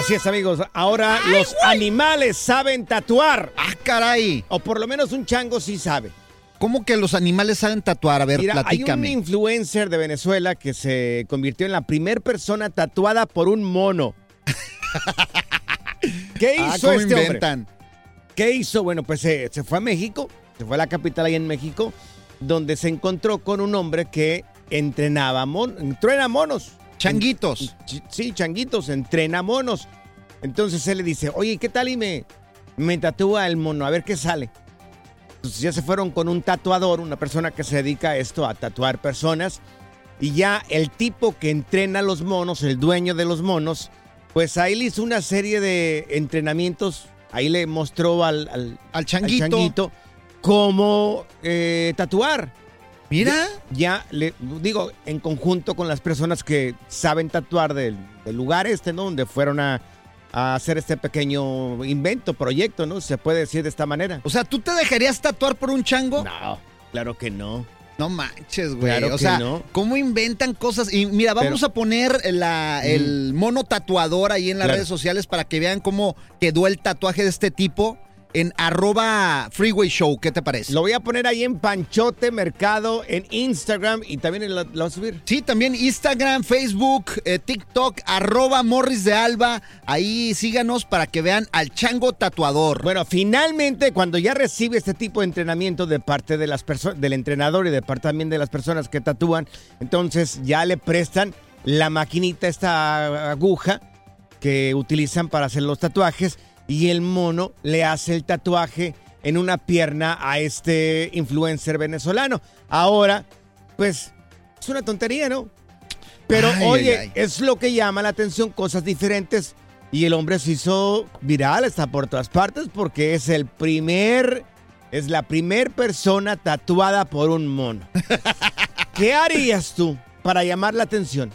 Así es, amigos. Ahora los animales saben tatuar. Ah, caray. O por lo menos un chango sí sabe. ¿Cómo que los animales saben tatuar? A ver, Mira, hay un influencer de Venezuela que se convirtió en la primer persona tatuada por un mono. ¿Qué Ah, hizo ¿cómo este hombre? ¿Qué hizo? Bueno, pues eh, se fue a México, se fue a la capital ahí en México, donde se encontró con un hombre que entrenaba monos, entrena monos. Changuitos. Ch- Sí, changuitos, entrena monos. Entonces él le dice, oye, ¿qué tal y me, me tatúa el mono? A ver qué sale. Entonces ya se fueron con un tatuador, una persona que se dedica a esto, a tatuar personas. Y ya el tipo que entrena a los monos, el dueño de los monos, pues ahí le hizo una serie de entrenamientos. Ahí le mostró al, al, Al changuito. cómo eh, tatuar. Mira. Ya, le digo, en conjunto con las personas que saben tatuar del, del lugar este, ¿no? Donde fueron a, a hacer este pequeño invento, proyecto, ¿no? Se puede decir de esta manera. O sea, ¿tú te dejarías tatuar por un chango? No, claro que no. No manches, güey. Claro o sea, no. ¿cómo inventan cosas? Y mira, vamos Pero- a poner la, el mono tatuador ahí en las Claro. redes sociales para que vean cómo quedó el tatuaje de este tipo en arroba freeway show. ¿Qué te parece? Lo voy a poner ahí en Panchote Mercado, en Instagram y también en la- lo voy a subir. Sí, también Instagram, Facebook, eh, TikTok, arroba Morris de Alba. Ahí síganos para que vean al chango tatuador. Bueno, finalmente, cuando ya recibe este tipo de entrenamiento de parte de las personas, del entrenador y de parte también de las personas que tatúan, entonces ya le prestan la maquinita, esta aguja que utilizan para hacer los tatuajes y el mono le hace el tatuaje en una pierna a este influencer venezolano. Ahora, pues, es una tontería, ¿no? Pero Ay, oye, ay, ay. es lo que llama la atención, cosas diferentes. Y el hombre se hizo viral, está por todas partes, porque es el primer, es la primer persona tatuada por un mono. ¿Qué harías tú para llamar la atención?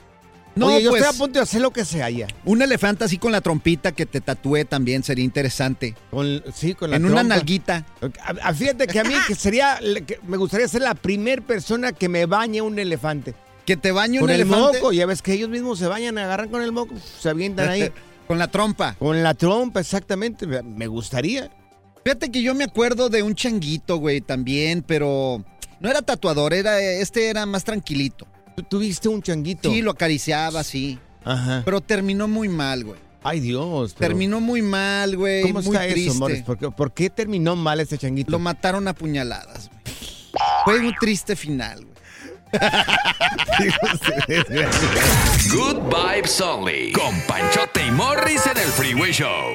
No, Oye, yo pues- estoy a punto de hacer lo que sea ya. Un elefante así con la trompita que te tatúe también sería interesante. Con, sí, con la en una nalguita. A- a- Fíjate que a mí que sería, que me gustaría ser la primer persona que me bañe un elefante. Que te bañe un Con el elefante. moco, ya ves que ellos mismos se bañan, agarran con el moco, se avientan ahí. con la trompa. Con la trompa, exactamente. Me gustaría. Fíjate que yo me acuerdo de un changuito, güey, también, pero no era tatuador, era este era más tranquilito. Tú tuviste un changuito. Sí, lo acariciaba, sí. Ajá. Pero terminó muy mal, güey. Ay, Dios. pero- Terminó muy mal, güey. ¿Cómo muy está triste. eso, Morris? ¿Por qué, por qué terminó mal este changuito? Lo mataron a puñaladas, güey. Fue un triste final, güey. Good vibes only. Con Panchote y Morris en el Freeway Show.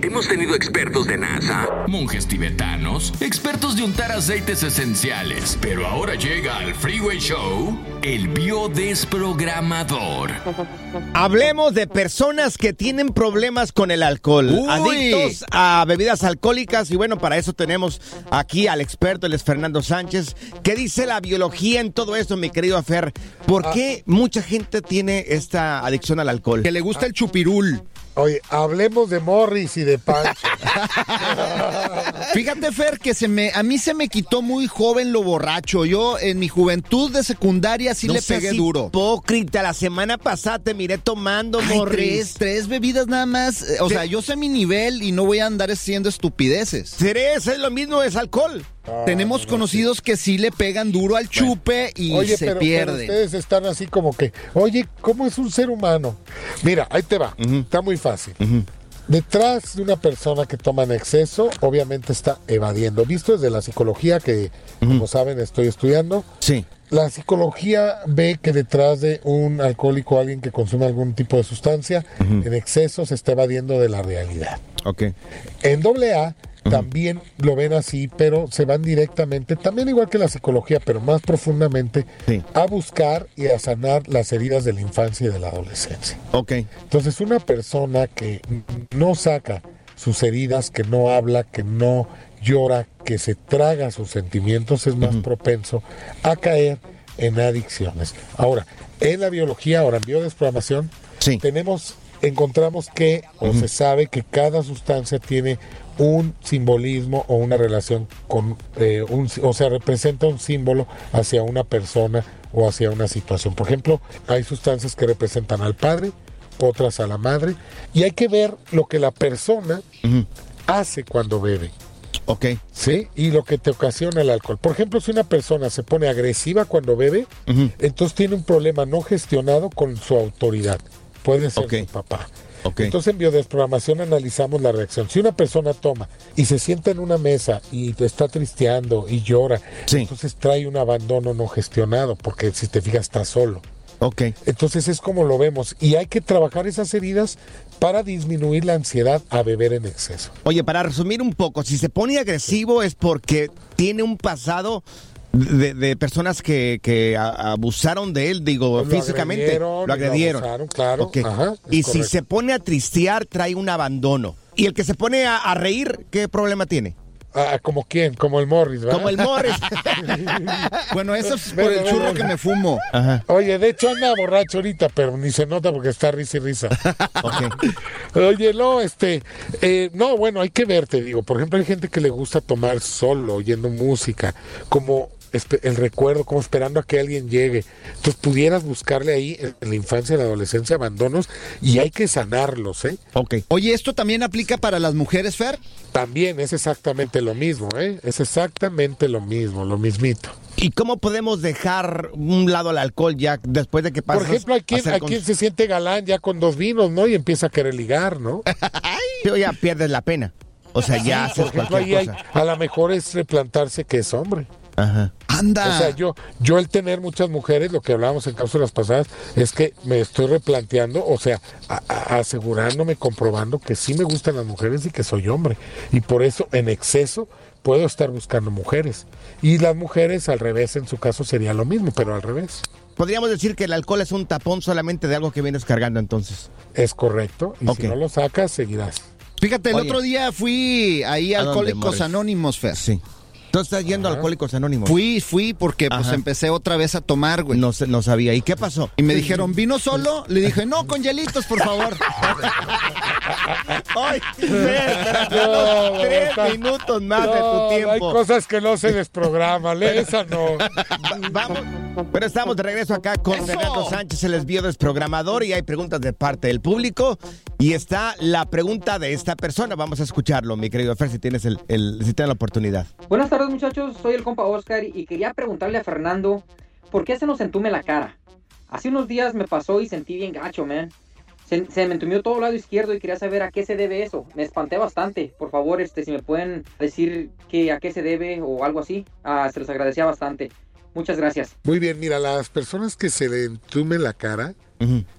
Hemos tenido expertos de NASA, monjes tibetanos, expertos de untar aceites esenciales. Pero ahora llega al Freeway Show el biodesprogramador. Hablemos de personas que tienen problemas con el alcohol, Uy. adictos a bebidas alcohólicas y bueno, para eso tenemos aquí al experto, él es Fernando Sánchez. ¿Qué dice la biología en todo esto, mi querido Fer? ¿Por qué mucha gente tiene esta adicción al alcohol? Que le gusta el chupirul. Oye, hablemos de Morris y de Pancho. Fíjate, Fer, que se me, a mí se me quitó muy joven lo borracho. Yo en mi juventud de secundaria sí No le pegué duro. Hipócrita, la semana pasada te miré tomando, Ay, Morris. tres, tres bebidas nada más. O sea, yo sé mi nivel y no voy a andar haciendo estupideces. Tres es lo mismo, es alcohol. Tenemos conocidos que sí le pegan duro al chupe y Oye, se pero, pero pierde. ustedes están así como que, oye, ¿cómo es un ser humano? Mira, ahí te va. Está muy fácil. Detrás de una persona que toma en exceso, obviamente está evadiendo. Visto desde la psicología que, como saben, estoy estudiando, Sí. La psicología ve que detrás de un alcohólico, alguien que consume algún tipo de sustancia, en exceso se está evadiendo de la realidad. Ok. En doble A también lo ven así, pero se van directamente, también igual que la psicología, pero más profundamente, Sí. a buscar y a sanar las heridas de la infancia y de la adolescencia. Ok. Entonces, una persona que no saca sus heridas, que no habla, que no llora, que se traga sus sentimientos, es más propenso a caer en adicciones. Ahora, en la biología, ahora en biodesprogramación, Sí. tenemos, encontramos que, o se sabe que cada sustancia tiene un simbolismo o una relación con, eh, un, o sea, representa un símbolo hacia una persona o hacia una situación. Por ejemplo, hay sustancias que representan al padre, otras a la madre, y hay que ver lo que la persona hace cuando bebe. Ok. ¿Sí? Y lo que te ocasiona el alcohol. Por ejemplo, si una persona se pone agresiva cuando bebe, entonces tiene un problema no gestionado con su autoridad. Puede ser Ok. su papá. Entonces en biodesprogramación analizamos la reacción. Si una persona toma y se sienta en una mesa y te está tristeando y llora, Sí. entonces trae un abandono no gestionado, porque si te fijas está solo. Ok. Entonces es como lo vemos. Y hay que trabajar esas heridas para disminuir la ansiedad a beber en exceso. Oye, para resumir un poco, si se pone agresivo es porque tiene un pasado de, de personas que, que abusaron de él, digo, Pues lo físicamente. agredieron, Lo agredieron. lo abusaron, claro. Ajá, y si se pone a tristear, trae un abandono. Y el que se pone a, a reír, ¿qué problema tiene? Ah, ¿Como quién? Como el Morris, ¿verdad? Como el Morris. Bueno, eso es por el churro que me fumo. Ajá. Oye, de hecho anda borracho ahorita, pero ni se nota porque está risa y risa. Oye, no, este, eh, no, bueno, hay que ver, te digo. Por ejemplo, hay gente que le gusta tomar solo, oyendo música, como el recuerdo, como esperando a que alguien llegue. Entonces pudieras buscarle ahí en, en la infancia y la adolescencia abandonos y hay que sanarlos, ¿eh? Ok. Oye, ¿esto también aplica para las mujeres, Fer? También es exactamente lo mismo, ¿eh? Es exactamente lo mismo, lo mismito. ¿Y cómo podemos dejar un lado al alcohol ya después de que pasas Por ejemplo, hay quien, hay con- quien se siente galán ya con dos vinos, ¿no? Y empieza a querer ligar, ¿no? Pero ya pierdes la pena. O sea, ya Por haces ejemplo, hay, cosa. a lo mejor es replantarse que es hombre. Ajá. Anda. O sea, yo, yo el tener muchas mujeres, lo que hablábamos en cápsulas pasadas, es que me estoy replanteando, o sea, a- a- asegurándome, comprobando que sí me gustan las mujeres y que soy hombre. Y por eso, en exceso, puedo estar buscando mujeres. Y las mujeres, al revés, en su caso sería lo mismo, pero al revés. Podríamos decir que el alcohol es un tapón solamente de algo que vienes cargando entonces. Es correcto. Y si no lo sacas, seguirás. Fíjate, el Oye. otro día fui ahí a ¿A dónde, Alcohólicos? Anónimos, Fer. Sí. Tú estás yendo a Alcohólicos Anónimos. Fui, fui porque pues Ajá. empecé otra vez a tomar, güey. No, sé- no sabía. ¿Y qué pasó? Y me dijeron, ¿vino solo? Le dije, no, con hielitos, por favor. ¡Ay! No, tres está- minutos más de tu Hay tiempo. cosas que no se desprograman, esa no. Va- Vamos. Pero estamos de regreso acá con ¡Eso! Fernando Sánchez, el desvío desprogramador, y hay preguntas de parte del público. Y está la pregunta de esta persona. Vamos a escucharlo, mi querido Fer, si tienes, el, el- si tienes la oportunidad. Buenas tardes muchachos, soy el compa Oscar y quería preguntarle a Fernando por qué se nos entume la cara. Hace unos días me pasó y sentí bien gacho, man. Se, se me entumió todo el lado izquierdo y quería saber a qué se debe eso. Me espanté bastante. Por favor, este, si me pueden decir que a qué se debe o algo así, ah, se los agradecía bastante. Muchas gracias. Muy bien, mira, las personas que se le entume la cara.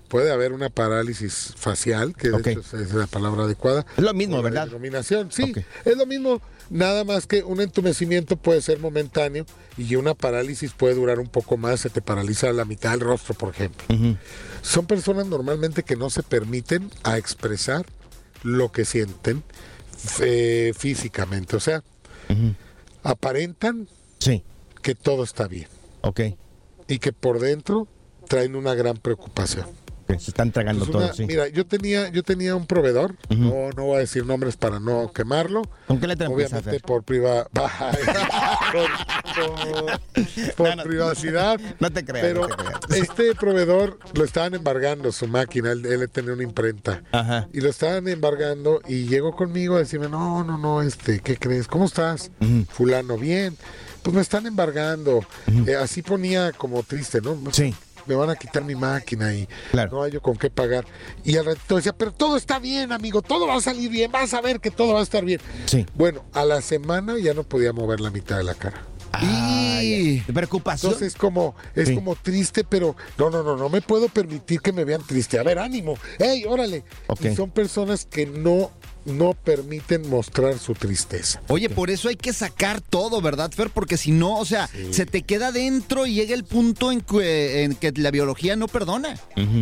Puede haber una parálisis facial, que de hecho es, la palabra adecuada. Es lo mismo, ¿verdad? Denominación, sí, es lo mismo. Nada más que un entumecimiento puede ser momentáneo y una parálisis puede durar un poco más, se te paraliza la mitad del rostro, por ejemplo. Son personas normalmente que no se permiten a expresar lo que sienten eh, físicamente, o sea, aparentan Sí, que todo está bien ok. y que por dentro traen una gran preocupación. Se están tragando Pues todo, sí. Mira, yo tenía, yo tenía un proveedor, no, no voy a decir nombres para no quemarlo. ¿Con qué letra Obviamente por priva por, por- por No, no. privacidad. No te creas, Pero no te creas. este proveedor lo estaban embargando su máquina, él, él tenía una imprenta. Ajá. Y lo estaban embargando y llegó conmigo a decirme, no, no, no, este, ¿qué crees? ¿Cómo estás? Fulano, bien. Pues me están embargando. Eh, así ponía como triste, ¿no? Sí. Me van a quitar mi máquina y Claro. no hay yo con qué pagar. Y al ratito decía, pero todo está bien, amigo, todo va a salir bien, vas a ver que todo va a estar bien. Sí. Bueno, a la semana ya no podía mover la mitad de la cara. Ay, ¿De preocupación? Entonces es como, es Sí. como triste, pero no, no, no, no me puedo permitir que me vean triste. A ver, ánimo, ¡ey, órale! Y son personas que no, no permiten mostrar su tristeza. Oye, por eso hay que sacar todo, ¿verdad, Fer? Porque si no, o sea, se te queda dentro y llega el punto en que, en que la biología no perdona.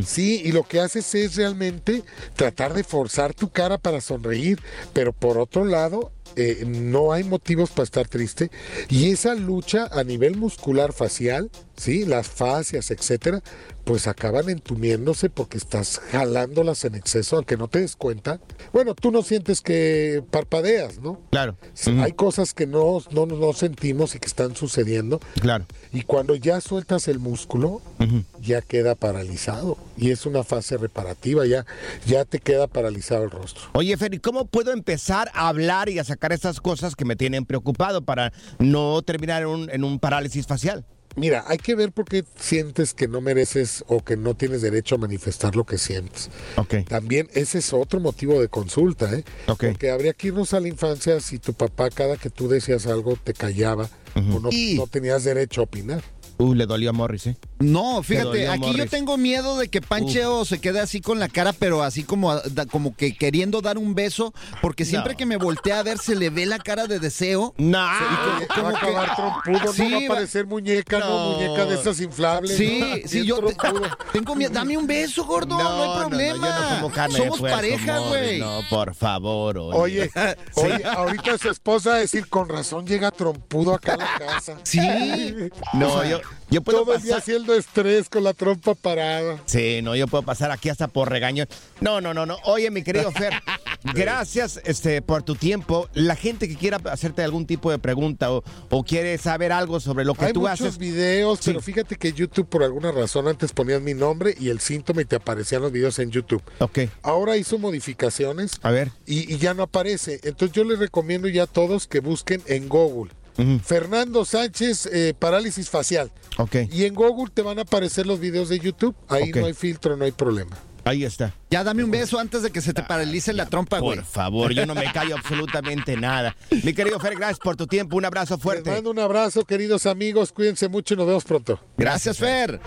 Sí, y lo que haces es realmente tratar de forzar tu cara para sonreír, pero por otro lado, eh, no hay motivos para estar triste. Y esa lucha a nivel muscular facial, sí, las fascias, etcétera, pues acaban entumiéndose porque estás jalándolas en exceso, aunque no te des cuenta. Bueno, tú no sientes que parpadeas, ¿no? Claro. Sí, Hay cosas que no, no, no sentimos y que están sucediendo. Claro. Y cuando ya sueltas el músculo, ya queda paralizado. Y es una fase reparativa, ya, ya te queda paralizado el rostro. Oye, Fer, ¿y cómo puedo empezar a hablar y a sacar esas cosas que me tienen preocupado para no terminar en un, en un parálisis facial? Mira, hay que ver por qué sientes que no mereces o que no tienes derecho a manifestar lo que sientes. Ok. También ese es otro motivo de consulta, ¿eh? Ok. Porque habría que irnos a la infancia si tu papá cada que tú decías algo te callaba o no, Y- no tenías derecho a opinar. Uh, le dolió a Morris, ¿eh? No, fíjate, aquí yo tengo miedo de que Pancheo se quede así con la cara, pero así como, como que queriendo dar un beso, porque siempre No. que me voltea a ver se le ve la cara de deseo. No. Oye, va a acabar trompudo, Sí, no va a parecer muñeca, no, No. muñeca de esas inflables. Sí, ¿no? sí, yo te- tengo miedo. Dame un beso, gordo, no, hay problema. yo como carne Somos pareja, güey. No, por favor. Oye, oye, ahorita su esposa va a decir, con razón llega trompudo acá a la casa. Sí. No, yo, yo puedo Todo el estrés con la trompa parada. Sí, no, yo puedo pasar aquí hasta por regaño. No, no, no, no. Oye, mi querido Fer, gracias este, por tu tiempo. La gente que quiera hacerte algún tipo de pregunta o, o quiere saber algo sobre lo que Hay tú muchos haces. videos, Sí. pero fíjate que YouTube por alguna razón antes ponías mi nombre y el síntoma y te aparecían los videos en YouTube. Ok, Ahora hizo modificaciones a ver. y, y ya no aparece. Entonces yo les recomiendo ya a todos que busquen en Google. Fernando Sánchez, eh, parálisis facial. Ok, Y en Google te van a aparecer los videos de YouTube. Ahí no hay filtro, no hay problema. ahí está. Ya dame un beso antes de que se te paralice la trompa, güey. Por favor, yo no me callo absolutamente nada. Mi querido Fer, gracias por tu tiempo. Un abrazo Les fuerte. mando un abrazo, queridos amigos. Cuídense mucho y nos vemos pronto. Gracias, Fer.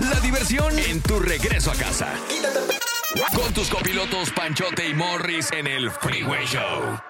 La diversión en tu regreso a casa. Con tus copilotos Panchote y Morris en el Freeway Show.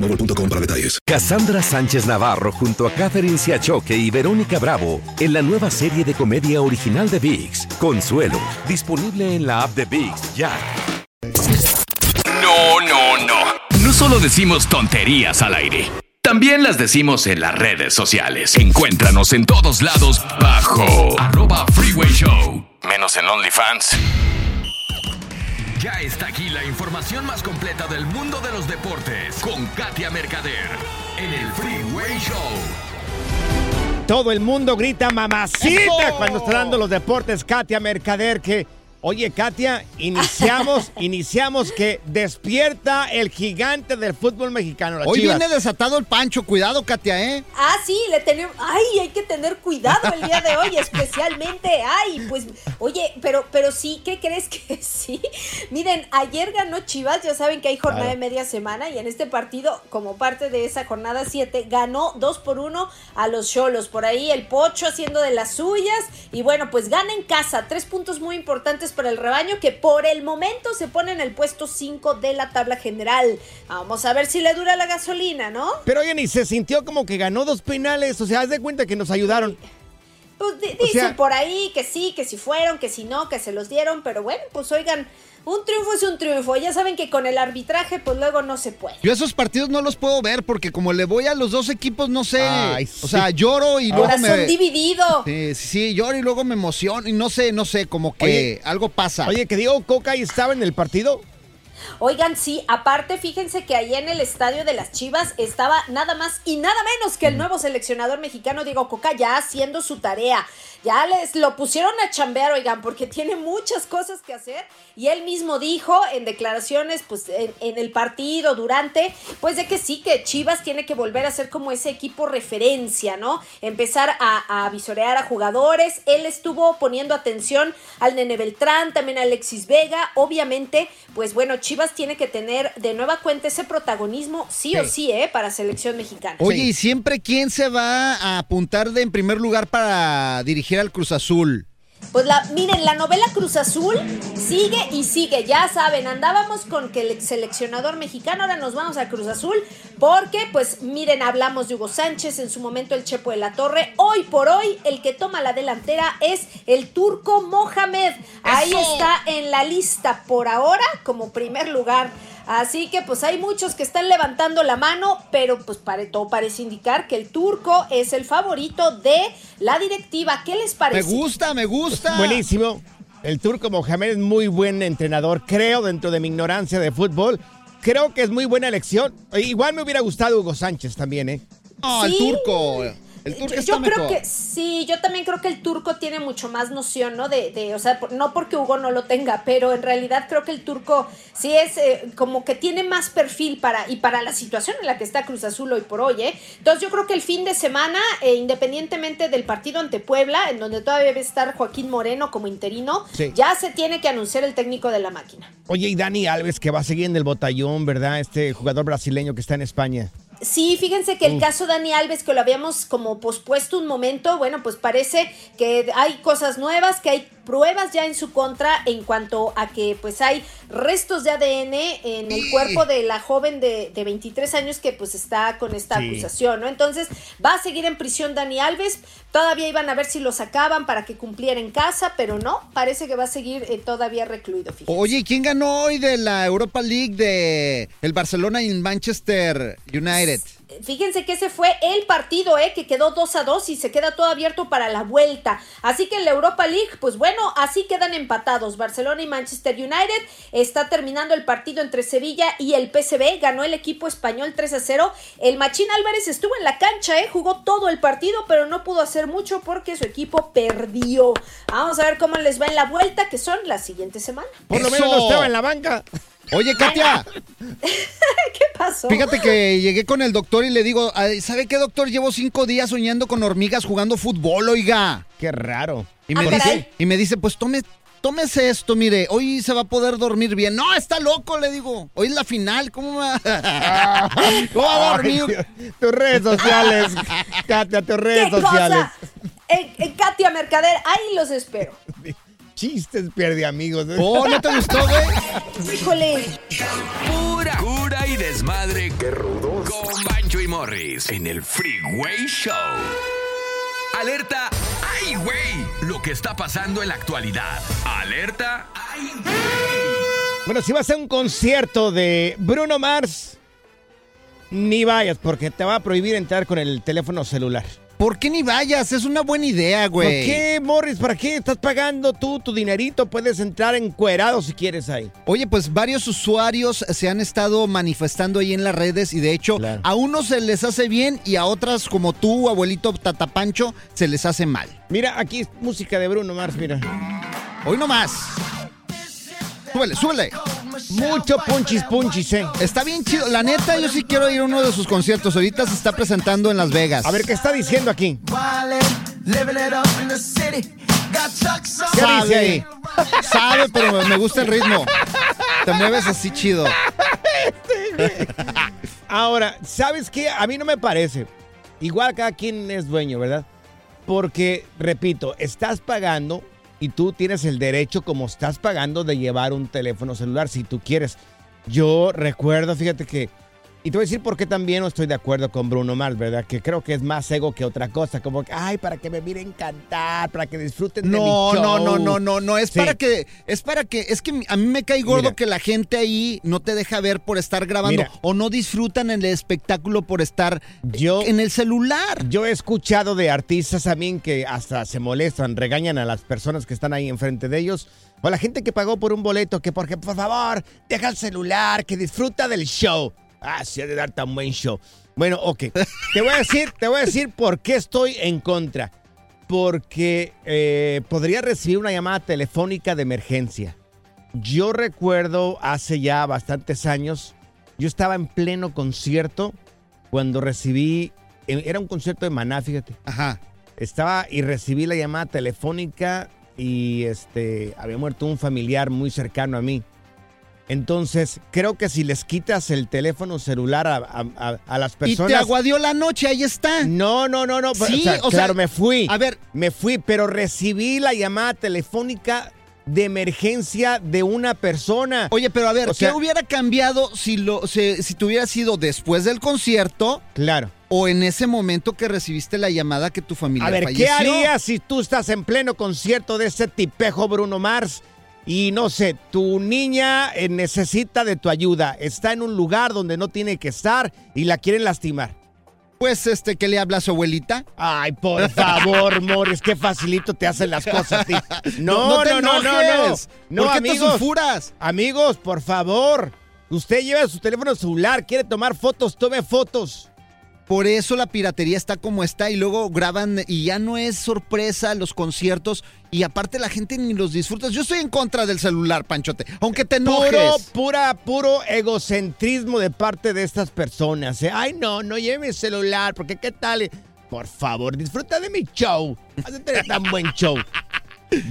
Cassandra Sánchez Navarro junto a Catherine Siachoque y Verónica Bravo en la nueva serie de comedia original de VIX, Consuelo, disponible en la app de VIX ya. No, no, no. No solo decimos tonterías al aire. También las decimos en las redes sociales. Encuéntranos en todos lados bajo arroba freeway show. Menos en OnlyFans. Ya está aquí la información más completa del mundo de los deportes con Katia Mercader en el Freeway Show. Todo el mundo grita mamacita cuando está dando los deportes. Katia Mercader, que, oye, Katia, iniciamos, iniciamos que despierta el gigante del fútbol mexicano. las Hoy Chivas. viene desatado el Pancho, cuidado, Katia, ¿eh? Ah, sí, le tenemos. Ay, hay que tener cuidado el día de hoy, especialmente. Ay, pues, oye, pero, pero sí, ¿qué crees que sí? Miren, ayer ganó Chivas, ya saben que hay jornada Claro. de media semana y en este partido, como parte de esa jornada 7, ganó 2 por 1 a los Cholos. Por ahí el Pocho haciendo de las suyas. Y bueno, pues gana en casa. Tres puntos muy importantes para el rebaño que por el momento se pone en el puesto 5 de la tabla general. Vamos a ver si le dura la gasolina, ¿no? Pero oye, ni se sintió como que ganó dos penales. O sea, haz de cuenta que nos ayudaron. Pues O dicen sea- por ahí que sí, que si fueron, que si no, que se los dieron, pero bueno, pues oigan, un triunfo es un triunfo. Ya saben que con el arbitraje, pues luego no se puede. Yo esos partidos no los puedo ver porque como le voy a los dos equipos, no sé. Ay, O sea, lloro y luego Corazón me... dividido. Sí, sí, sí, lloro y luego me emociono y no sé, no sé, como que Oye, algo pasa. Oye, que Diego Coca ahí estaba en el partido. Oigan, sí, aparte, fíjense que ahí en el estadio de las Chivas estaba nada más y nada menos que el nuevo seleccionador mexicano Diego Coca ya haciendo su tarea. Ya les lo pusieron a chambear, oigan, porque tiene muchas cosas que hacer. Y él mismo dijo en declaraciones, pues en, el partido, durante, pues de que sí, que Chivas tiene que volver a ser como ese equipo referencia, ¿no? Empezar a, a visorear a jugadores. Él estuvo poniendo atención al Nene Beltrán, también a Alexis Vega. Obviamente, pues bueno, Chivas tiene que tener de nueva cuenta ese protagonismo, sí, o Sí. sí, ¿eh? Para selección mexicana. Oye, Sí. ¿y siempre quién se va a apuntar de en primer lugar para dirigir al Cruz Azul? Pues la, miren, la novela Cruz Azul sigue y sigue. Ya saben, andábamos con que el seleccionador mexicano, ahora nos vamos a Cruz Azul, porque, pues, miren, hablamos de Hugo Sánchez, en su momento el Chepo de la Torre. Hoy por hoy, el que toma la delantera es el turco Mohamed. Ahí está en la lista por ahora como primer lugar. Así que pues hay muchos que están levantando la mano, pero pues pare- todo parece indicar que el turco es el favorito de la directiva. ¿Qué les Me parece? gusta, me gusta. Buenísimo. El turco Mohamed es muy buen entrenador, creo, dentro de mi ignorancia de fútbol. Creo que es muy buena elección. E Igual me hubiera gustado Hugo Sánchez también, ¿eh? No, el Sí. turco. El turco yo, está yo creo que sí, yo también creo que el turco tiene mucho más noción, ¿no? De, de o sea, no porque Hugo no lo tenga, pero en realidad creo que el turco sí es eh, como que tiene más perfil para y para la situación en la que está Cruz Azul hoy por hoy, ¿eh? Entonces yo creo que el fin de semana, eh, independientemente del partido ante Puebla, en donde todavía debe estar Joaquín Moreno como interino, Sí. ya se tiene que anunciar el técnico de la máquina. Oye, y Dani Alves, que va a seguir en el botallón, ¿verdad? Este jugador brasileño que está en España. Sí, fíjense que el caso Dani Alves, que lo habíamos como pospuesto un momento, bueno, pues parece que hay cosas nuevas, que hay pruebas ya en su contra en cuanto a que pues hay restos de ADN en el cuerpo de la joven de, de 23 años que pues está con esta Sí. acusación, ¿no? Entonces va a seguir en prisión Dani Alves, todavía iban a ver si lo sacaban para que cumpliera en casa, pero no, parece que va a seguir eh, todavía recluido. fíjense. Oye, ¿y quién ganó hoy de la Europa League de el Barcelona y el Manchester United? Fíjense que ese fue el partido, ¿eh? Que quedó 2 a 2 y se queda todo abierto para la vuelta. Así que en la Europa League, pues bueno, así quedan empatados. Barcelona y Manchester United. Está terminando el partido entre Sevilla y el PSV. Ganó el equipo español 3 a 0. El Machín Álvarez estuvo en la cancha, ¿eh? Jugó todo el partido, pero no pudo hacer mucho porque su equipo perdió. Vamos a ver cómo les va en la vuelta, que son la siguiente semana. Por lo menos no estaba en la banca. Oye, Katia, ¿Qué pasó? fíjate que llegué con el doctor y le digo, "Ay, ¿sabe qué, doctor? Llevo cinco días soñando con hormigas jugando fútbol, oiga. Qué raro. Y me, Ah, dice, caray. y me dice, pues tome, tómese esto, mire, hoy se va a poder dormir bien. No, está loco, le digo. Hoy es la final, ¿cómo va? ¿Cómo va a dormir? Tus redes sociales, Katia, tus redes ¿Qué sociales. cosa? En, en Katia Mercader, ahí los espero. Chistes pierde amigos. Oh, ¿no te gustó, güey? Híjole. Pura cura y de desmadre. ¡Qué rudos! Con Bancho y Morris en el Freeway Show. Alerta. ¡Ay, güey! Lo que está pasando en la actualidad. Alerta. ¡Ay, güey! Bueno, si vas a un concierto de Bruno Mars, ni vayas porque te va a prohibir entrar con el teléfono celular. ¿Por qué ni vayas? Es una buena idea, ¿Por güey. qué, Morris? ¿Para qué estás pagando tú tu dinerito? Puedes entrar encuerado si quieres ahí. Oye, pues varios usuarios se han estado manifestando ahí en las redes y de hecho Claro. a unos se les hace bien y a otras como tú, abuelito Tatapancho, se les hace mal. Mira, aquí es música de Bruno Mars, mira. Hoy nomás. Súbele, súbele. Mucho punchis punchis, eh. Está bien chido. La neta, yo sí quiero ir a uno de sus conciertos. Ahorita se está presentando en Las Vegas. A ver, ¿qué está diciendo aquí? ¿Qué dice Sabe, ahí? sabe, pero me gusta el ritmo. Te mueves así chido. Ahora, ¿sabes qué? A mí no me parece. Igual cada quien es dueño, ¿verdad? Porque, repito, estás pagando y tú tienes el derecho, como estás pagando, de llevar un teléfono celular si tú quieres. Yo recuerdo, fíjate que. Y te voy a decir por qué también no estoy de acuerdo con Bruno Mars, ¿verdad? Que creo que es más ego que otra cosa. Como que, ay, para que me miren cantar, para que disfruten de mi No, show. no, no, no, no, no. Es Sí. para que, es para que, es que a mí me cae gordo Mira. que la gente ahí no te deja ver por estar grabando Mira. o no disfrutan el espectáculo por estar Yo- en el celular. Yo he escuchado de artistas también que hasta se molestan, regañan a las personas que están ahí enfrente de ellos. O a la gente que pagó por un boleto, que porque, por favor, deja el celular, que disfruta del show. Ah, sí, ha de dar tan buen show. Bueno, ok. Te voy a decir, te voy a decir por qué estoy en contra. Porque eh, podría recibir una llamada telefónica de emergencia. Yo recuerdo hace ya bastantes años, yo estaba en pleno concierto cuando recibí, eh, era un concierto de Maná, fíjate. Ajá. Estaba y recibí la llamada telefónica y este había muerto un familiar muy cercano a mí. Entonces, creo que si les quitas el teléfono celular a, a- a- a las Y personas... te aguadió la noche, ahí está. No, no, no, no. Sí, o sea, o sea, claro, me fui. a ver. Me fui, pero recibí la llamada telefónica de emergencia de una persona. Oye, pero a ver, O sea- ¿qué hubiera cambiado si lo, si, si te hubiera sido después del concierto Claro. o en ese momento que recibiste la llamada que tu familia A ver, falleció? ¿qué harías si tú estás en pleno concierto de ese tipejo Bruno Mars y no sé, tu niña eh, necesita de tu ayuda, está en un lugar donde no tiene que estar y la quieren lastimar? Pues, este, ¿qué le habla a su abuelita? Ay, por favor, Morris, qué facilito te hacen las cosas a ti. No, te no, no, no, no. enojes. No, ¿Por qué te amigos. sulfuras? Amigos, por favor. Usted lleva su teléfono celular, quiere tomar fotos, tome fotos. Por eso la piratería está como está y luego graban y ya no es sorpresa los conciertos y aparte la gente ni los disfruta. Yo estoy en contra del celular, Panchote, aunque te enojes. Puro, pura, puro egocentrismo de parte de estas personas. ¿eh? Ay, no, no lleve mi celular, porque qué tal. Por favor, disfruta de mi show. Vas a tener tan buen show.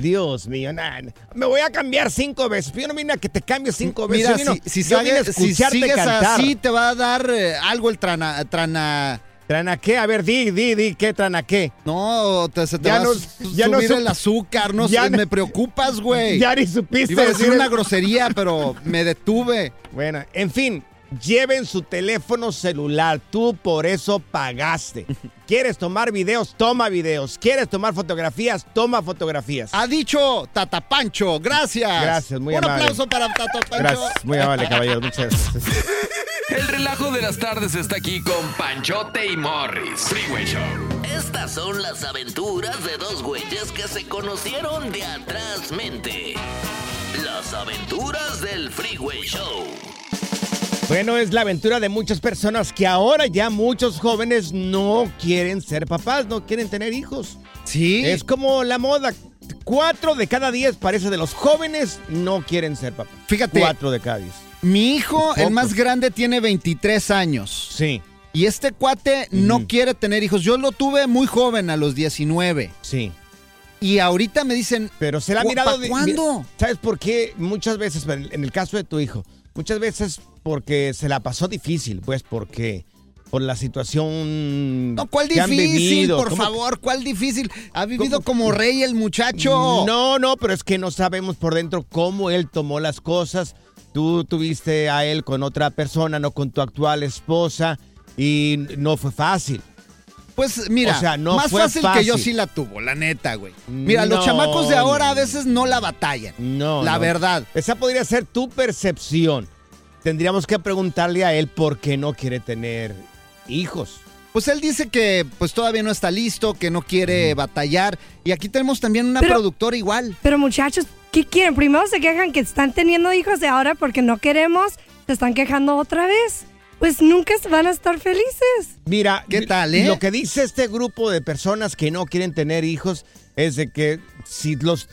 Dios mío, nah, me voy a cambiar cinco veces. Yo no vine a que te cambies cinco veces. Mira, si, si, yo vine a sigues- si sigues cantar. así te va a dar eh, algo el trana... trana ¿Trana qué? A ver, di, di, di, ¿qué trana qué? no, te, se te Ya va no- ya subir el azúcar, no ya sé, no- me preocupas, güey. Ya ni supiste Iba a decir decir una grosería, pero me detuve. Bueno, en fin, lleven su teléfono celular. Tú por eso pagaste. ¿Quieres tomar videos? Toma videos. ¿Quieres tomar fotografías? Toma fotografías. Ha dicho Tata Pancho, gracias. Gracias, muy Un amable. aplauso para Tata Pancho. Gracias, muy amable, caballero. Muchas gracias. El relajo de las tardes está aquí con Panchote y Morris. Freeway Show. Estas son las aventuras de dos güeyes que se conocieron de atrás mente. Las aventuras del Freeway Show. Bueno, es la aventura de muchas personas que ahora ya muchos jóvenes no quieren ser papás, no quieren tener hijos. Sí. Es como la moda. Cuatro de cada diez parece de los jóvenes no quieren ser papás. Fíjate. Cuatro de cada diez. Mi hijo, el más grande, tiene 23 años. Sí, Y este cuate no quiere tener hijos. Yo lo tuve muy joven, a los 19. sí. Y ahorita me dicen, Pero se la ha ¿Cu- mirado de- cuándo? ¿Sabes por qué? Muchas veces, en el caso de tu hijo, muchas veces porque se la pasó difícil, pues porque por la situación no, ¿cuál que difícil? Por ¿Cómo- favor, ¿cuál difícil? Ha vivido ¿Cómo? como rey el muchacho. No, no, pero es que no sabemos por dentro cómo él tomó las cosas. tú tuviste a él con otra persona, no con tu actual esposa, y no fue fácil. Pues mira, O sea, no más fue fácil, que yo sí la tuvo, la neta, güey. Mira, los No. chamacos de ahora a veces no la batallan. No. La no. verdad. Esa podría ser tu percepción. Tendríamos que preguntarle a él por qué no quiere tener hijos. Pues él dice que pues todavía no está listo, que no quiere batallar. Y aquí tenemos también una Pero- productora igual. Pero muchachos, ¿qué quieren? Primero se quejan que están teniendo hijos y ahora porque no queremos, se están quejando otra vez. Pues nunca van a estar felices. Mira, ¿Qué tal, eh? Lo que dice este grupo de personas que no quieren tener hijos es de que si los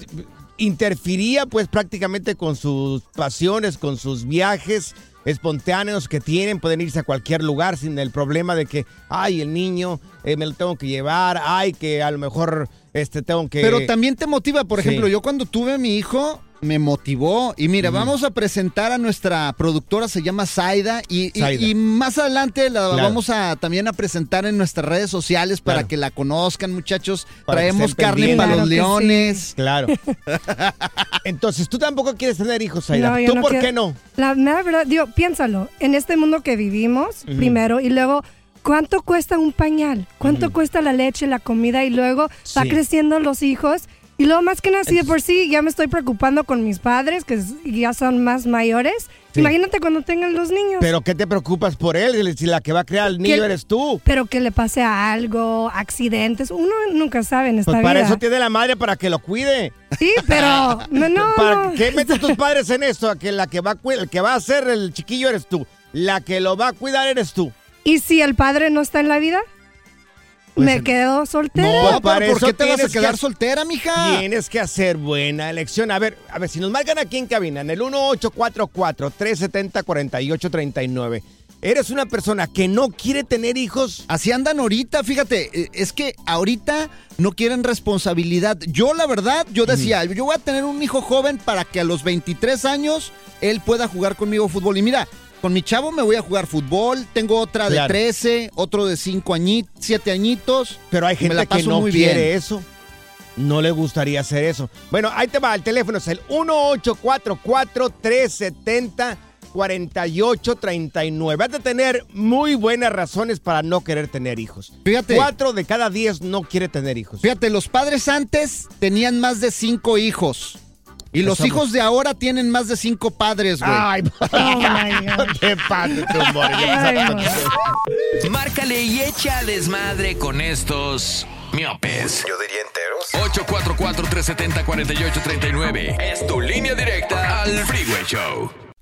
interfiría pues prácticamente con sus pasiones, con sus viajes espontáneos que tienen, pueden irse a cualquier lugar sin el problema de que, ay, el niño eh, me lo tengo que llevar, ay, que a lo mejor este tengo que... Pero también te motiva, por Sí. ejemplo, yo cuando tuve a mi hijo me motivó y mira, vamos a presentar a nuestra productora, se llama Zaida y, y- Zaida. y más adelante la Claro. vamos a también a presentar en nuestras redes sociales para Claro. que la conozcan, muchachos. Para Traemos carne pendientes. para los Claro leones. Claro. Entonces, tú tampoco quieres tener hijos, Aida. No, yo ¿Tú no por quiero- qué no? La mera verdad, digo, piénsalo, en este mundo que vivimos, primero, y luego, ¿cuánto cuesta un pañal? ¿Cuánto cuesta la leche, la comida? Y luego va Sí. creciendo los hijos. Y luego, más que nada, si de por sí ya me estoy preocupando con mis padres, que ya son más mayores. Sí. Imagínate cuando tengan los niños. Pero ¿qué te preocupas por él? Si la que va a crear al niño ¿Qué- eres tú. Pero que le pase a algo, accidentes, uno nunca sabe en esta Pues para vida. eso tiene la madre para que lo cuide. Sí, pero no, no, ¿Para no. qué meten tus padres en esto? A que la que va a el que va a ser el chiquillo eres tú. La que lo va a cuidar eres tú. ¿Y si el padre no está en la vida? Pues me quedo soltera. No, pero ¿por eso qué te vas a tienes que quedar soltera, mija? Tienes que hacer buena elección. A ver, a ver, si nos marcan aquí en cabina, en el 1844-370-4839. ¿Eres una persona que no quiere tener hijos? Así andan ahorita, fíjate, eh, es que ahorita no quieren responsabilidad. Yo la verdad, yo decía, yo voy a tener un hijo joven para que a los 23 años él pueda jugar conmigo fútbol. Y mira, con mi chavo me voy a jugar fútbol, tengo otra de Claro. 13, otro de 5 añitos, 7 añitos. Pero hay gente que no muy quiere bien. eso. No le gustaría hacer eso. Bueno, ahí te va, el teléfono es el 1844-370-4839. Has de tener muy buenas razones para no querer tener hijos. Fíjate. Cuatro de cada diez no quiere tener hijos. Fíjate, los padres antes tenían más de 5 hijos. Y los hijos de ahora tienen más de 5 padres, güey. Ay, no te pases. Márcale y echa desmadre con estos miopes. Yo diría enteros. 844-370-4839. Es tu línea directa al Freeway Show.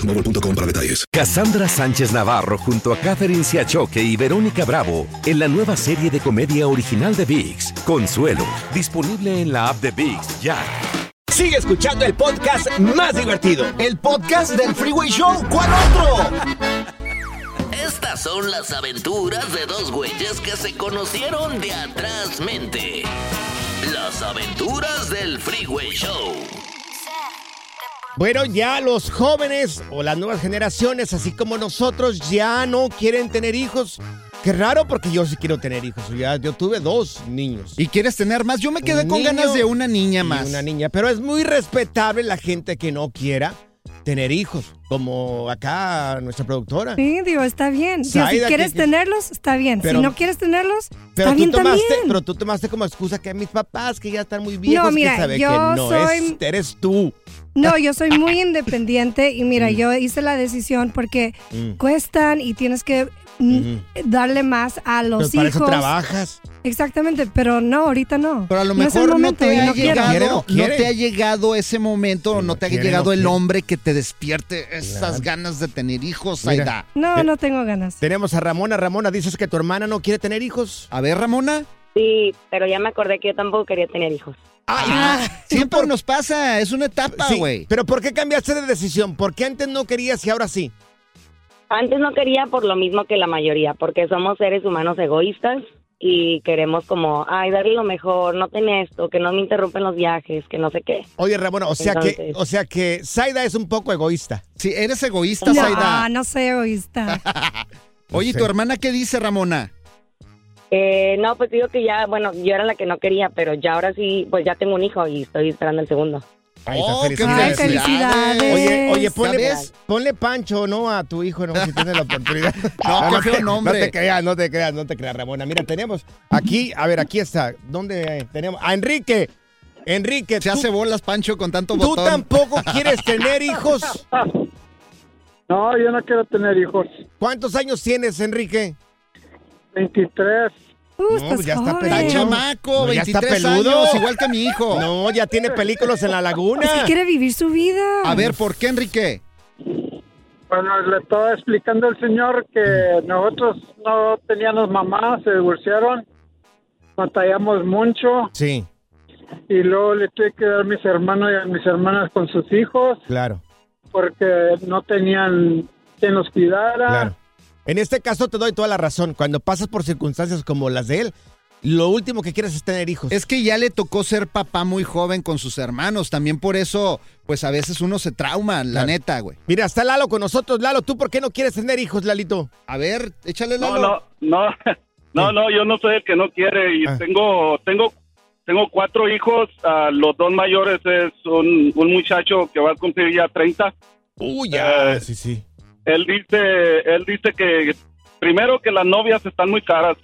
boostmobile.com para detalles. Cassandra Sánchez Navarro junto a Catherine Siachoque y Verónica Bravo en la nueva serie de comedia original de VIX, Consuelo, disponible en la app de VIX ya. Sigue escuchando el podcast más divertido. El podcast del Freeway Show, ¿cuál otro? Estas son las aventuras de dos güeyes que se conocieron de atrás mente. Las aventuras del Freeway Show. Bueno, ya los jóvenes o las nuevas generaciones, así como nosotros, ya no quieren tener hijos. Qué raro porque yo sí quiero tener hijos. Ya, yo tuve dos niños. ¿Y quieres tener más? Yo me quedé Un con niño ganas de una niña y más. Una niña, pero es muy respetable la gente que no quiera. Tener hijos, como acá nuestra productora. Sí, digo, está bien. Digo, si quieres que- que- tenerlos, está bien. Pero- si no quieres tenerlos, Pero está tú, bien tomaste, también. pero tú tomaste como excusa que mis papás, que ya están muy viejos, No, mira, que sabe yo que no soy- es, eres tú. No, yo soy muy independiente y mira, yo hice la decisión porque Mm. cuestan y tienes que darle más a los Pues para hijos. eso trabajas. Exactamente, pero no, ahorita no. Pero a lo mejor no momento te ha no llegado, quiere, no te ha llegado ese momento, no te ha quiere, llegado no el hombre que te despierte esas ganas de tener hijos, Mira. Aida. No, no tengo ganas. Tenemos a Ramona. Ramona, dices que tu hermana no quiere tener hijos. A ver, Ramona. Sí, pero ya me acordé que yo tampoco quería tener hijos. Ah, siempre nos pasa, es una etapa, Sí, güey. pero ¿por qué cambiaste de decisión? ¿Por qué antes no querías y ahora sí? Antes no quería por lo mismo que la mayoría, porque somos seres humanos egoístas y queremos como, ay, darle lo mejor, no ten esto, que no me interrumpen los viajes, que no sé qué. Oye, Ramona, o sea que, o sea que Zaida es un poco egoísta. Sí, eres egoísta, No, Zaida. no soy egoísta. Oye, ¿y ¿tu hermana qué dice, Ramona? Eh, no, pues digo que ya, bueno, yo era la que no quería, pero ya ahora sí, pues ya tengo un hijo y estoy esperando el segundo. Ahí Oh, está, qué Ay, felicidades. Oye, oye, ponle, ponle Pancho, ¿no? A tu hijo, ¿no? Si tienes la oportunidad. No, qué feo te- nombre. No te creas, no te creas, no te creas, Ramona. Mira, tenemos aquí, a ver, aquí está. ¿Dónde tenemos? A Enrique. Enrique, Se tú, hace bolas, Pancho, con tanto tú botón. tampoco quieres tener hijos. No, yo no quiero tener hijos. ¿Cuántos años tienes, Enrique? 23. Uh, No, pues ya está joven. Está peludo. chamaco, No, ya está 23 peludo. años, igual que mi hijo. No, ya tiene películas en la laguna. Es que quiere vivir su vida. A ver, ¿por qué, Enrique? Bueno, le estaba explicando al señor que nosotros no teníamos mamá, se divorciaron, batallamos mucho Sí, y luego le tuve que dar a mis hermanos y a mis hermanas con sus hijos claro, porque no tenían quien los cuidara. claro. En este caso te doy toda la razón. Cuando pasas por circunstancias como las de él, lo último que quieres es tener hijos. Es que ya le tocó ser papá muy joven con sus hermanos. También por eso, pues a veces uno se trauma, la Claro. neta, güey. Mira, está Lalo con nosotros. Lalo, ¿tú por qué no quieres tener hijos, Lalito? A ver, échale No, Lalo. no, no, no, no, yo no soy el que no quiere y Ah. tengo, tengo, tengo cuatro hijos. los dos mayores es un, un muchacho que va a cumplir ya 30. Uy, ya, Eh, sí, sí. Él dice, él dice que primero que las novias están muy caras.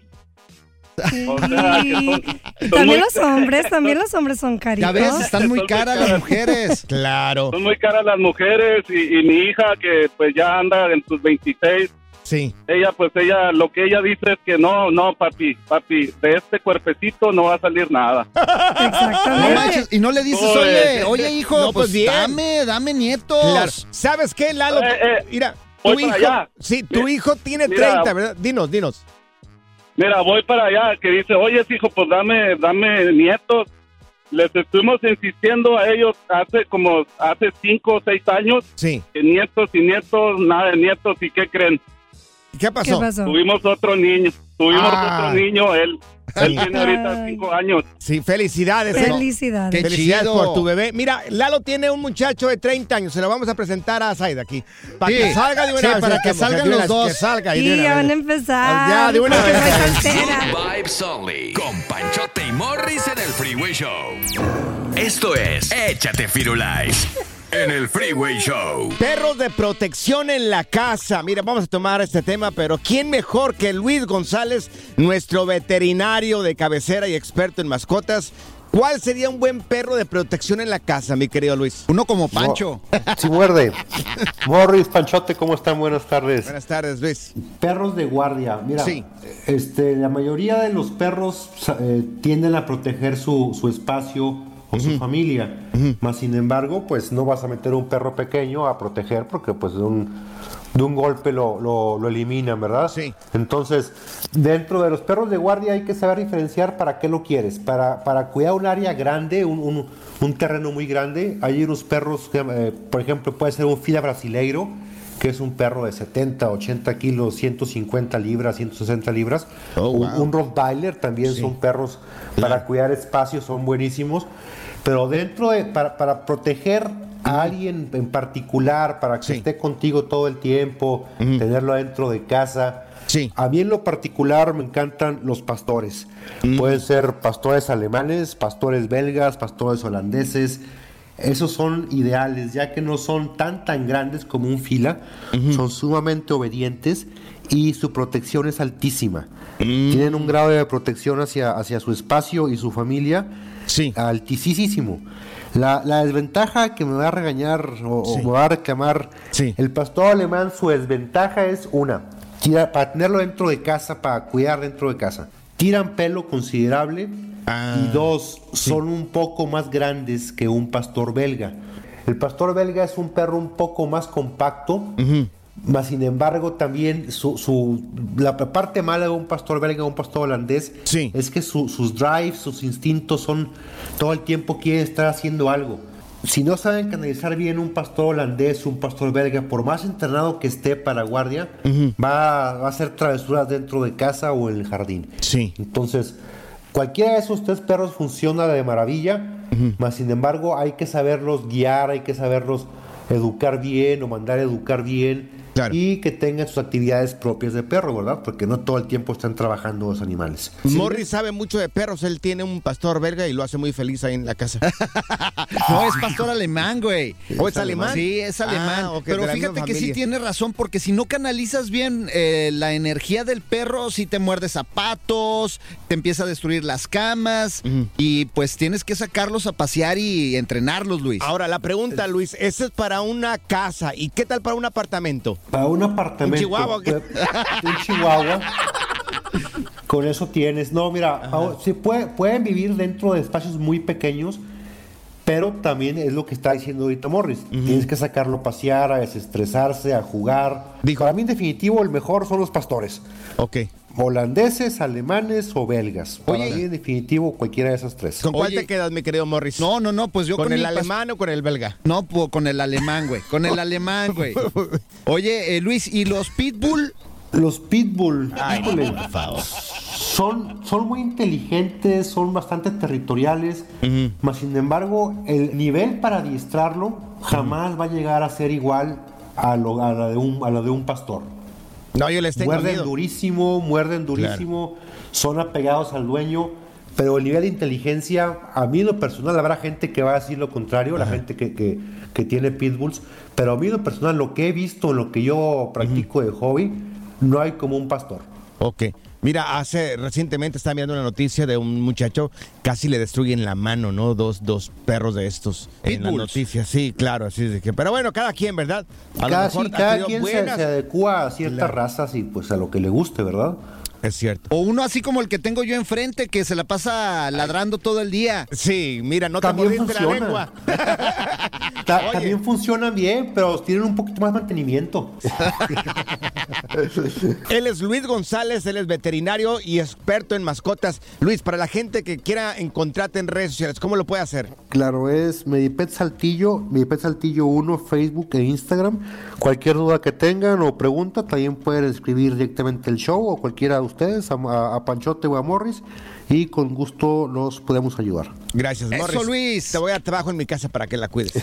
O sea, que son- son También muy- los hombres, también los hombres son Ya caritos. ves, están muy caras las mujeres. Claro, Son muy caras las mujeres y, y mi hija que pues ya anda en sus 26, sí. ella pues ella lo que ella dice es que no, no papi, papi, de este cuerpecito no va a salir nada. No Exactamente. manches, y no le dices, No, oye, eh, oye, hijo, no, pues pues, dame, dame nietos. Claro. ¿Sabes qué, Lalo? Eh, eh, Mira, tu hijo, allá. sí, tu hijo tiene mira. 30, ¿verdad? Dinos, dinos. Mira, voy para allá, que dice, oye, hijo, pues dame, dame nietos. Les estuvimos insistiendo a ellos hace como, hace cinco o seis años, Sí. que nietos y nietos, nada de nietos, ¿y qué creen? ¿Qué ¿Qué pasó? Tuvimos otro niño, tuvimos Ah. otro niño, él, él tiene ahorita cinco años. Sí, felicidades. ¿eh? Felicidades. Qué Felicidades chido. por tu bebé. Mira, Lalo tiene un muchacho de 30 años. Se lo vamos a presentar a Zaida aquí. Para Sí. que salga de una Sí, vez. para que estamos, salgan los dos. Que salga y Sí, una ya van a empezar. Ya, de una vez. Vibes Only. Con Panchote y Morris en el Freeway Show. Esto es Échate Firulais. En el Freeway Show. Perros de protección en la casa. Mira, vamos a tomar este tema, pero ¿quién mejor que Luis González, nuestro veterinario de cabecera y experto en mascotas? ¿Cuál sería un buen perro de protección en la casa, mi querido Luis? Uno como Pancho. Si muerde. Morris, Panchote, ¿cómo están? Buenas tardes. Buenas tardes, Luis. Perros de guardia. Mira, Sí. este, la mayoría de los perros eh, tienden a proteger su, su espacio o su familia. Más sin embargo, pues no vas a meter un perro pequeño a proteger porque pues de un, de un golpe lo, lo, lo eliminan, ¿verdad? Sí. Entonces, dentro de los perros de guardia hay que saber diferenciar para qué lo quieres. Para, para cuidar un área grande, un, un- un terreno muy grande, hay unos perros que, eh, por ejemplo, puede ser un fila brasileiro, que es un perro de 70, 80 kilos, 150 libras, 160 libras. Oh, un, wow. un Rottweiler también Sí. son perros para cuidar espacios, son buenísimos. Pero dentro de, para, para proteger a alguien en particular, para que Sí. esté contigo todo el tiempo, tenerlo dentro de casa. Sí. A mí en lo particular me encantan los pastores. Pueden ser pastores alemanes, pastores belgas, pastores holandeses. esos son ideales, ya que no son tan tan grandes como un fila, son sumamente obedientes y su protección es altísima. Tienen un grado de protección hacia, hacia su espacio y su familia altísimo. La, la desventaja que me va a regañar o, o me va a reclamar el pastor alemán, su desventaja es una, tira- para tenerlo dentro de casa, para cuidar dentro de casa. Tiran pelo considerable y dos, son un poco más grandes que un pastor belga. El pastor belga es un perro un poco más compacto, más sin embargo también su, su- la parte mala de un pastor belga o un pastor holandés es que su- sus drives, sus instintos son todo el tiempo quieren estar haciendo algo. Si no saben canalizar bien un pastor holandés, un pastor belga, por más entrenado que esté para guardia, va, va a hacer travesuras dentro de casa o en el jardín. Sí. Entonces, cualquiera de esos tres perros funciona de maravilla, más sin embargo hay que saberlos guiar, hay que saberlos educar bien o mandar a educar bien y que tengan sus actividades propias de perro, ¿verdad? Porque no todo el tiempo están trabajando los animales. Morris sabe mucho de perros. Él tiene un pastor belga y lo hace muy feliz ahí en la casa. No, es pastor alemán, güey. ¿O es alemán? Sí, es alemán. Ah, Pero fíjate que sí tiene razón, porque si no canalizas bien eh, la energía del perro, sí te muerde zapatos, te empieza a destruir las camas, y pues tienes que sacarlos a pasear y entrenarlos, Luis. Ahora, la pregunta, Luis, ¿ese es para una casa? ¿Y qué tal para un apartamento? Para un apartamento. ¿Un chihuahua qué? Un chihuahua. Con eso tienes. No, mira, ahora, sí puede- pueden vivir dentro de espacios muy pequeños, pero también es lo que está diciendo ahorita Morris. Tienes que sacarlo a pasear, a desestresarse, a jugar. Para mí, en definitivo, el mejor son los pastores. Ok. Holandeses, alemanes o belgas. Para mí, en definitivo, cualquiera de esas tres. ¿Con cuál te quedas, mi querido Morris? No, no, no, pues yo ¿Con con, el alemán o con el belga? No, pues con el alemán, güey. Con el alemán, güey. Oye, eh, Luis, ¿y los pitbull? Los pitbull, Ay, no, híjole, por favor. son, son muy inteligentes, son bastante territoriales, mas sin embargo, el nivel para adiestrarlo jamás va a llegar a ser igual a, lo, a la, de un, a la de un pastor. No, yo les tengo Muerden miedo. durísimo, muerden durísimo, son apegados al dueño, pero el nivel de inteligencia, a mí en lo personal, habrá gente que va a decir lo contrario, la gente que, que- que tiene pitbulls, pero a mí en lo personal, lo que he visto, lo que yo practico de hobby, no hay como un pastor. Ok. Mira, hace recientemente estaba viendo una noticia de un muchacho casi le destruyen la mano, ¿no? Dos, dos perros de estos en la noticia. Sí, claro, así es de que. Pero bueno, cada quien, ¿verdad? A lo cada mejor sí, ha cada quien se, adecua a ciertas Claro. razas y pues a lo que le guste, ¿verdad? Es cierto. O uno así como el que tengo yo enfrente, que se la pasa ladrando todo el día. Sí, mira, no También te mordiste funciona. la lengua. Ta- también funcionan bien, pero tienen un poquito más mantenimiento. Él es Luis González, él es veterinario y experto en mascotas. Luis, para la gente que quiera encontrarte en redes sociales, ¿cómo lo puede hacer? Claro, es Medipet Saltillo, Medipet Saltillo 1, Facebook e Instagram. Cualquier duda que tengan o pregunta, también pueden escribir directamente el show o cualquiera de ustedes, a, a- a Panchote o a Morris, y con gusto los podemos ayudar. Gracias, Eso, Morris. Luis. Te voy a trabajo en mi casa para que la cuides.